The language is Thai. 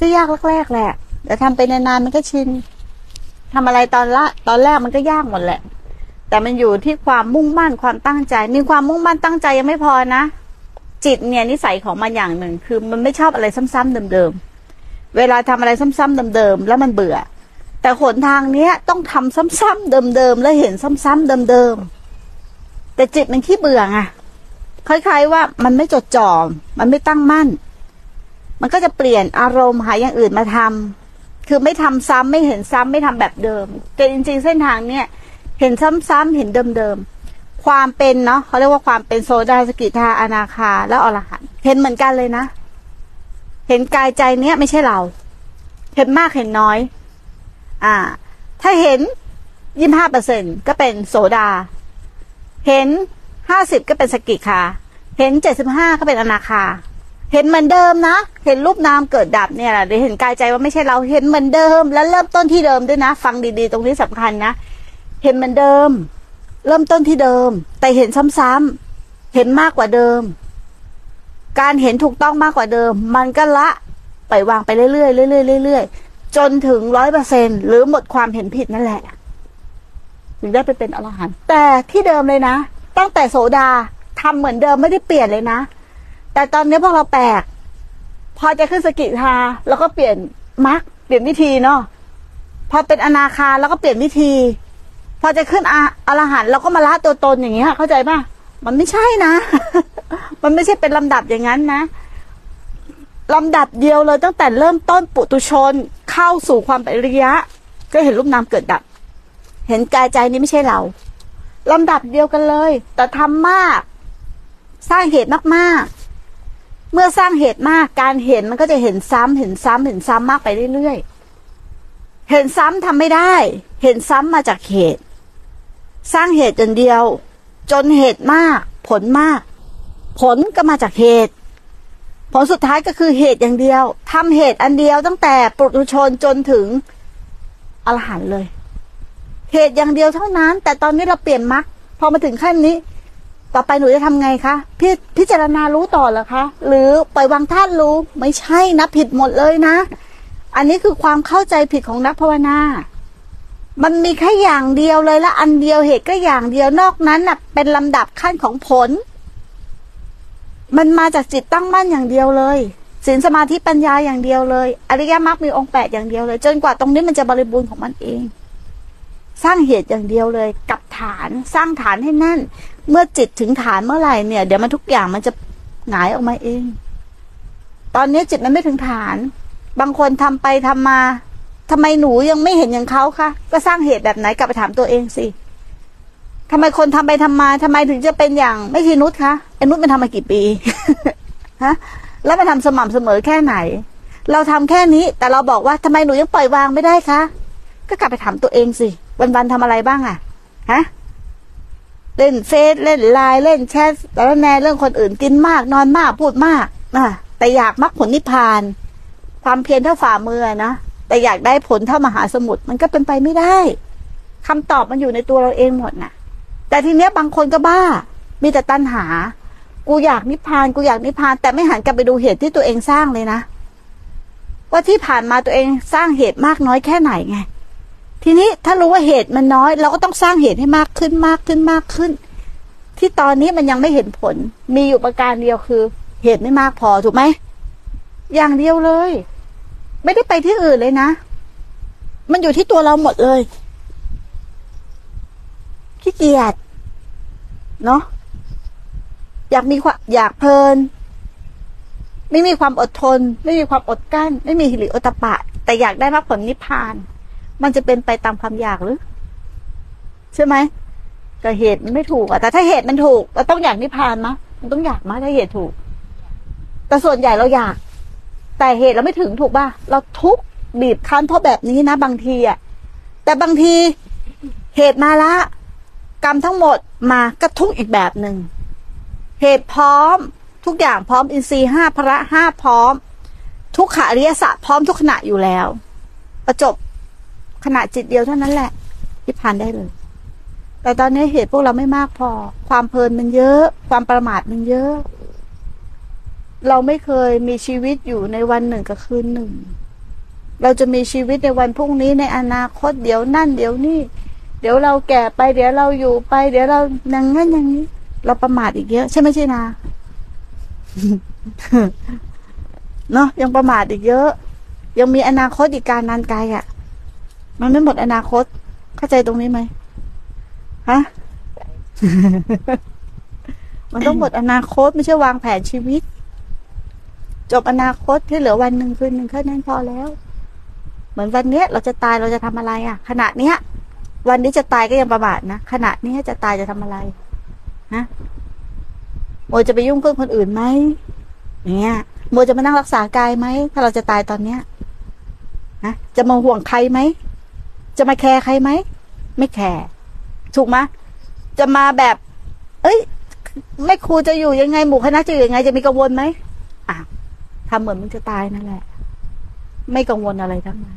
จะยากแรกๆแหละ แต่ทำไปนานๆมันก็ชินทำอะไรตอนละ ตอนแรกมันก็ยากหมดแหละ แต่มันอยู่ที่ความมุ่งมั่นความตั้งใจ มีความมุ่งมั่นตั้งใจยังไม่พอนะ จิตเนี่ยนิสัยของมันอย่างหนึ่ง คือมันไม่ชอบอะไรซ้ำๆเดิมๆ เวลาทำอะไรซ้ำๆเดิมๆแล้วมันเบื่อ แต่หนทางเนี้ยต้องทำซ้ำๆเดิมๆแล้วเห็นซ้ำๆเดิมๆ แต่จิตมันขี้เบื่อไงคล้ายๆว่ามันไม่จดจ่อ มันไม่ตั้งมั่น มันก็จะเปลี่ยนอารมณ์หาอย่างอื่นมาทำคือไม่ทำซ้ำไม่เห็นซ้ำไม่ทำแบบเดิม แต่จริง ๆ เส้นทางเนี้ยเห็นซ้ำๆเห็นเดิมๆความเป็นเนาะเขาเรียกว่าความเป็นโซดาสกิทาอนาคา แล้วอรหันเห็นเหมือนกันเลยนะ เห็นกายใจเนี้ยไม่ใช่เรา เห็นมากเห็นน้อย อ่า ถ้าเห็นยี่ห้าเปอร์เซ็นก็เป็นโสดา เห็นห้าสิบก็เป็นสกิคา เห็นเจ็ดสิบห้าก็เป็นอนาคา เห็นเหมือนเดิมนะ เห็นรูปนามเกิดดับเนี่ยแหละเห็นกายใจว่าไม่ใช่เราเห็นเหมือนเดิม แล้วเริ่มต้นที่เดิมด้วยนะ ฟังดีๆ ตรงนี้สำคัญนะ เห็นเหมือนเดิม เริ่มต้นที่เดิม แต่เห็นซ้ำๆเห็นมากกว่าเดิม การเห็นถูกต้องมากกว่าเดิม มันก็ละปล่อยวางไปเรื่อยๆเรื่อยๆเรื่อยๆจนถึงร้อยเปอร์เซ็นหรือหมดความเห็นผิดนั่นแหละถึงได้ไปเป็นอรหันต์แต่ที่เดิมเลยนะ ตั้งแต่โสดาทำเหมือนเดิมไม่ได้เปลี่ยนเลยนะ แต่ตอนนี้พวกเราแปลก พอจะขึ้นสกิทาแล้วก็เปลี่ยนมรรคเปลี่ยนวิธีเนาะพอเป็นอนาคาแล้วก็เปลี่ยนวิธี พอจะขึ้นอาอรหันเราก็มาละตัวตนอย่างเงี้ยเข้าใจป่ะมันไม่ใช่นะ มันไม่ใช่เป็นลำดับอย่างนั้นนะลำดับเดียวเลยตั้งแต่เริ่มต้นปุตุชนเข้าสู่ความเป็นริยะ ก็เห็นรูปนามเกิดดับ เห็นกายใจนี้ไม่ใช่เราลำดับเดียวกันเลย แต่ทำมาก สร้างเหตุมากๆ เมื่อสร้างเหตุมากการเห็นมันก็จะเห็นซ้ำเห็นซ้ำเห็นซ้ำมากไปเรื่อยๆ เห็นซ้ำทำไม่ได้ เห็นซ้ำมาจากเหตุ สร้างเหตุจนเดียว จนเหตุมาก ผลมาก ผลก็มาจากเหตุ ผลสุดท้ายก็คือเหตุอย่างเดียวทำเหตุอันเดียวตั้งแต่ปุถุชนจนถึงอรหันต์เลย เหตุอย่างเดียวเท่านั้น แต่ตอนนี้เราเปลี่ยนมรรคพอมาถึงขั้นนี้ ต่อไปหนูจะทำไงคะพพิจารณารู้ต่อเหรอคะ หรือปล่อยวางท่านรู้ไม่ใช่นะผิดหมดเลยนะ อันนี้คือความเข้าใจผิดของนักภาวนา มันมีแค่อย่างเดียวเลยและอันเดียวเหตุก็อย่างเดียวนอกนั้นน่ะ เป็นลำดับขั้นของผล มันมาจากจิตตั้งมั่นอย่างเดียวเลยศีลสมาธิปัญญาอย่างเดียวเลย อริยมรรคมีองค์แปดอย่างเดียวเลย จนกว่าตรงนี้มันจะบริบูรณ์ของมันเอง สร้างเหตุอย่างเดียวเลย กับฐานสร้างฐานให้แน่น เมื่อจิตถึงฐานเมื่อไหร่เนี่ยเดี๋ยวมันทุกอย่างมันจะหงายออกมาเอง ตอนนี้จิตมันไม่ถึงฐาน บางคนทำไปทำมาทำไมหนูยังไม่เห็นอย่างเขาคะก็สร้างเหตุแบบไหนกลับไปถามตัวเองสิทำไมคนทำไปทำมาทำไมถึงจะเป็นอย่างไม่ทีนุชคะไอ้นุชมันทำมากี่ปีฮะแล้วมันทำสม่ำเสมอแค่ไหน เราทำแค่นี้ แต่เราบอกว่าทำไมหนูยังปล่อยวางไม่ได้คะก็กลับไปถามตัวเองสิวันๆทำอะไรบ้างอะฮะ เล่นเฟซเล่นไลน์เล่นแชทแล้วแน่เรื่องคนอื่นกินมาก นอนมากพูดมากอะแต่อยากมรรคผลนิพพาน ความเพียรเท่าฝ่ามือนะแต่อยากได้ผลเท่ามหาสมุทรมันก็เป็นไปไม่ได้คำตอบมันอยู่ในตัวเราเองหมดน่ะ แต่ทีเนี้ยบางคนก็บ้า มีแต่ตัณหา กูอยากนิพพาน กูอยากนิพพาน แต่ไม่หันกลับไปดูเหตุที่ตัวเองสร้างเลยนะว่าที่ผ่านมาตัวเองสร้างเหตุมากน้อยแค่ไหนไง ทีนี้ถ้ารู้ว่าเหตุมันน้อย เราก็ต้องสร้างเหตุให้มากขึ้นมากขึ้นมากขึ้น ที่ตอนนี้มันยังไม่เห็นผล มีอยู่ประการเดียวคือ เหตุไม่มากพอถูกไหมอย่างเดียวเลย ไม่ได้ไปที่อื่นเลยนะ มันอยู่ที่ตัวเราหมดเลยขี้เกียจเนาะอยากมีความอยากเพลิน ไม่มีความอดทน ไม่มีความอดกั้น ไม่มีหิริโอตปะ แต่อยากได้มรรคผลนิพพาน มันจะเป็นไปตามความอยากหรือ ใช่ไหมก็เหตุมันไม่ถูกอะแต่ถ้าเหตุมันถูกเราต้องอยากนิพพานมะมันต้องอยากมะถ้าเหตุถูก แต่ส่วนใหญ่เราอยาก แต่เหตุเราไม่ถึงถูกป่ะเราทุกบีบคั้นเพราะแบบนี้นะบางทีอะแต่บางทีเหตุมาละ กรรมทั้งหมดมาก็ทุกอีกแบบหนึ่งเหตุพร้อมทุกอย่างพร้อมอินทรีย์ห้าพระห้าพร้อม ทุกขอริยสัจพร้อมทุกขณะอยู่แล้ว ประจบ ขณะจิตเดียวเท่านั้นแหละที่ผ่านได้เลย แต่ตอนนี้เหตุพวกเราไม่มากพอ ความเพลินมันเยอะ ความประมาทมันเยอะ เราไม่เคยมีชีวิตอยู่ในวันหนึ่งกับคืนหนึ่ง เราจะมีชีวิตในวันพรุ่งนี้ในอนาคตเดี๋ยวนั่นเดี๋ยวนี่เดี๋ยวเราแก่ไปเดี๋ยวเราอยู่ไป เดี๋ยวเราอย่างนั้นอย่างนี้ เราประมาทอีกเยอะ ใช่ไหมใช่นาเนาะยังประมาทอีกเยอะ ยังมีอนาคตอีกการนานไกลอะ่ะ มันไม่หมดอนาคต เข้าใจตรงนี้ไหมฮะมันต้องหมดอนาคตไม่ใช่วางแผนชีวิต จบอนาคตที่เหลือวันหนึ่งคืนหนึ่งแค่นั้นพอแล้ว เหมือนวันเนี้ย เราจะตายเราจะทำอะไรอะ่ะ ขณะเนี้ย วันนี้จะตายก็ยังประมาทนะขณะนี้จะตายจะทำอะไรนะโมจะไปยุ่งเรื่องคนอื่นไหมอย่างเงี้ยโมจะมานั่งรักษากายไหมถ้าเราจะตายตอนเนี้ยนะจะมาห่วงใครไหม จะมาแคร์ใครไหม ไม่แคร์ถูกไหมจะมาแบบ เอ้ยไม่ครูจะอยู่ยังไง หมู่คณะจะอยู่ยังไง จะมีกังวลไหมอะทำเหมือนมึงจะตายนั่นแหละ ไม่กังวลอะไรทั้งนั้น